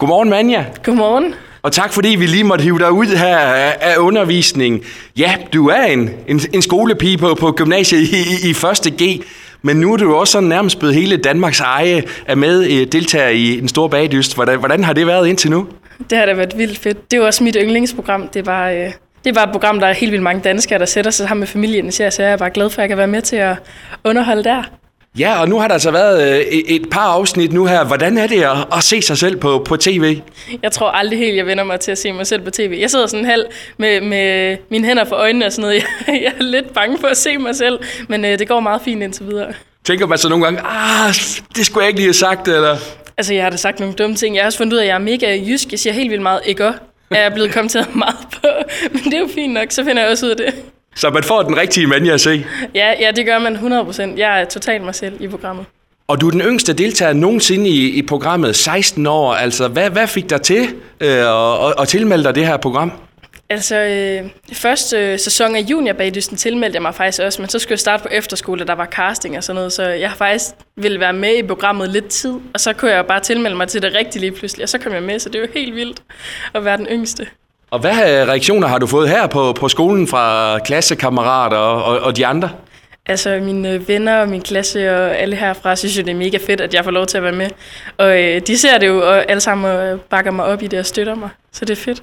Godmorgen, Manja. Godmorgen. Og tak fordi vi lige måtte hive dig ud her af, undervisningen. Ja, du er en, en, en skolepige på, på gymnasiet i, i, i 1. G, men nu er du også sådan nærmest blevet hele Danmarks eje af med deltager i en stor bagdyst. Hvordan, hvordan har det været indtil nu? Det har da været vildt fedt. Det er også mit yndlingsprogram. Det var, øh, det var et program, der er helt vildt mange danskere, der sætter sig sammen med familien. Så jeg er bare glad for, at jeg kan være med til at underholde der. Ja, og nu har der altså været øh, et par afsnit nu her. Hvordan er det at, at se sig selv på, på tv? Jeg tror aldrig helt, jeg vender mig til at se mig selv på tv. Jeg sidder sådan halv med, med mine hænder for øjnene og sådan noget. Jeg, jeg er lidt bange for at se mig selv, men øh, det går meget fint indtil videre. Tænker man så nogle gange, ah, det skulle jeg ikke lige have sagt, eller? Altså, jeg har da sagt nogle dumme ting. Jeg har også fundet ud af, at jeg er mega jysk. Jeg siger helt vildt meget ikke Jeg er blevet kommenteret meget på, men det er jo fint nok, så finder jeg også ud af det. Så man får den rigtige mand at se? Ja, ja, det gør man 100%. Jeg er totalt mig selv i programmet. Og du er den yngste deltager nogensinde i, i programmet, 16 år. Altså, hvad, hvad fik dig til øh, at, at tilmelde dig det her program? Altså, øh, første øh, sæson af juniorbagdysten tilmeldte jeg mig faktisk også, men så skulle jeg starte på efterskole, der var casting og sådan noget, så jeg faktisk ville være med i programmet lidt tid, og så kunne jeg bare tilmelde mig til det rigtige lige pludselig, og så kom jeg med, så det er jo helt vildt at være den yngste. Og hvad reaktioner har du fået her på, på skolen fra klassekammerater og, og, og de andre? Altså mine venner og min klasse og alle herfra synes jo, det er mega fedt, at jeg får lov til at være med. Og øh, de ser det jo, og alle sammen bakker mig op i det og støtter mig. Så det er fedt.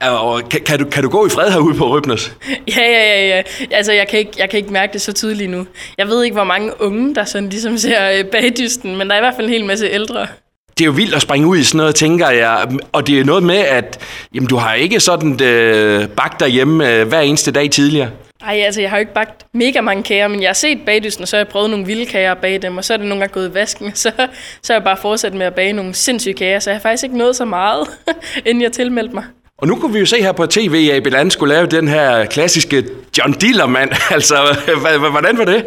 Og kan, kan, du, kan du gå i fred herude på Rybnes? Ja, ja, ja. ja. Altså, jeg kan, ikke, jeg kan ikke mærke det så tydeligt nu. Jeg ved ikke, hvor mange unge, der sådan ligesom ser øh, bagdysten, men der er i hvert fald en hel masse ældre. Det er jo vildt at springe ud i sådan noget, tænker jeg. Og det er noget med, at jamen, du har ikke sådan øh, bagt derhjemme øh, hver eneste dag tidligere. Nej, altså jeg har jo ikke bagt mega mange kager, men jeg har set bagdysten, og så har jeg prøvet nogle vilde kager at bage dem, og så er det nogle gange gået i vasken, så, så har jeg bare fortsat med at bage nogle sindssyge kager, så jeg har faktisk ikke nået så meget, inden jeg tilmeldte mig. Og nu kunne vi jo se her på tv, at Bilan skulle lave den her klassiske John Dillermand. Altså, hvordan var det?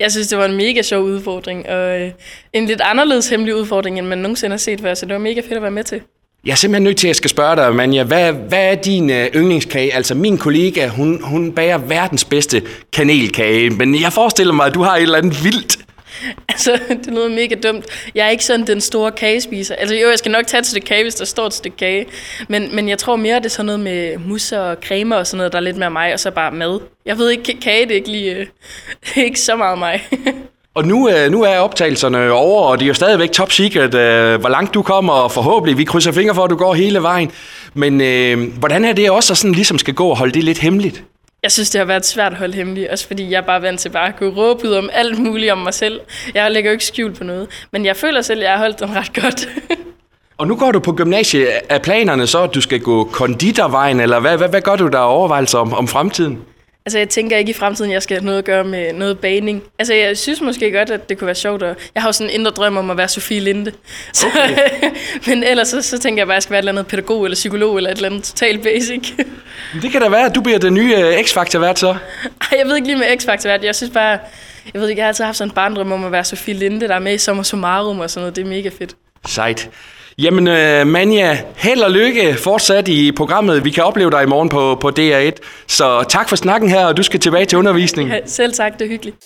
Jeg synes, det var en mega sjov udfordring, og øh, en lidt anderledes hemmelig udfordring, end man nogensinde har set før, så det var mega fedt at være med til. Jeg er simpelthen nødt til, at jeg skal spørge dig, Manja. Hvad, hvad er din øh, yndlingskage? Altså, min kollega, hun, hun bager verdens bedste kanelkage, men jeg forestiller mig, at du har et eller andet vildt Altså, det lyder mega dumt. Jeg er ikke sådan den store kagespiser. Altså jo, jeg skal nok tage til det kage, hvis der står et stykke kage. Men, men jeg tror mere, det er sådan noget med musser og cremer og sådan noget, der er lidt mere mig, og så bare mad. Jeg ved ikke, kage det er ikke lige, øh, ikke så meget mig. Og nu, øh, nu er optagelserne over, og det er jo stadigvæk top secret, øh, hvor langt du kommer, og forhåbentlig, vi krydser fingre for, at du går hele vejen. Men øh, hvordan er det også at sådan ligesom skal gå og holde det lidt hemmeligt? Jeg synes, det har været svært at holde hemmelig, også fordi jeg er bare vant til bare at kunne råbe ud om alt muligt om mig selv. Jeg lægger jo ikke skjul på noget, men jeg føler selv, at jeg har holdt den ret godt. og nu går du på gymnasiet. Er planerne så, at du skal gå konditorvejen, eller hvad, hvad, hvad gør du der overvejelser om, om fremtiden? Altså, jeg tænker ikke i fremtiden, jeg skal have noget at gøre med noget baning. Altså, jeg synes måske godt, at det kunne være sjovt. At jeg har jo sådan en indre drøm om at være Sofie Linde. Så, okay. men ellers så, så tænker jeg bare, at jeg skal være et eller andet pædagog eller psykolog eller et eller andet totalt basic. det kan da være, at du bliver den nye uh, X-Factor-vært så. Ej, jeg ved ikke lige med X-Factor-vært. Jeg synes bare, jeg ved ikke, jeg har altid haft sådan en barndrøm om at være Sofie Linde, der er med i Sommer Summarum og sådan noget. Det er mega fedt. Sejt. Jamen, uh, Manja, held og lykke fortsat i programmet. Vi kan opleve dig i morgen på, på DR1. Så tak for snakken her, og du skal tilbage til undervisning. Ja, selv tak, det er hyggeligt.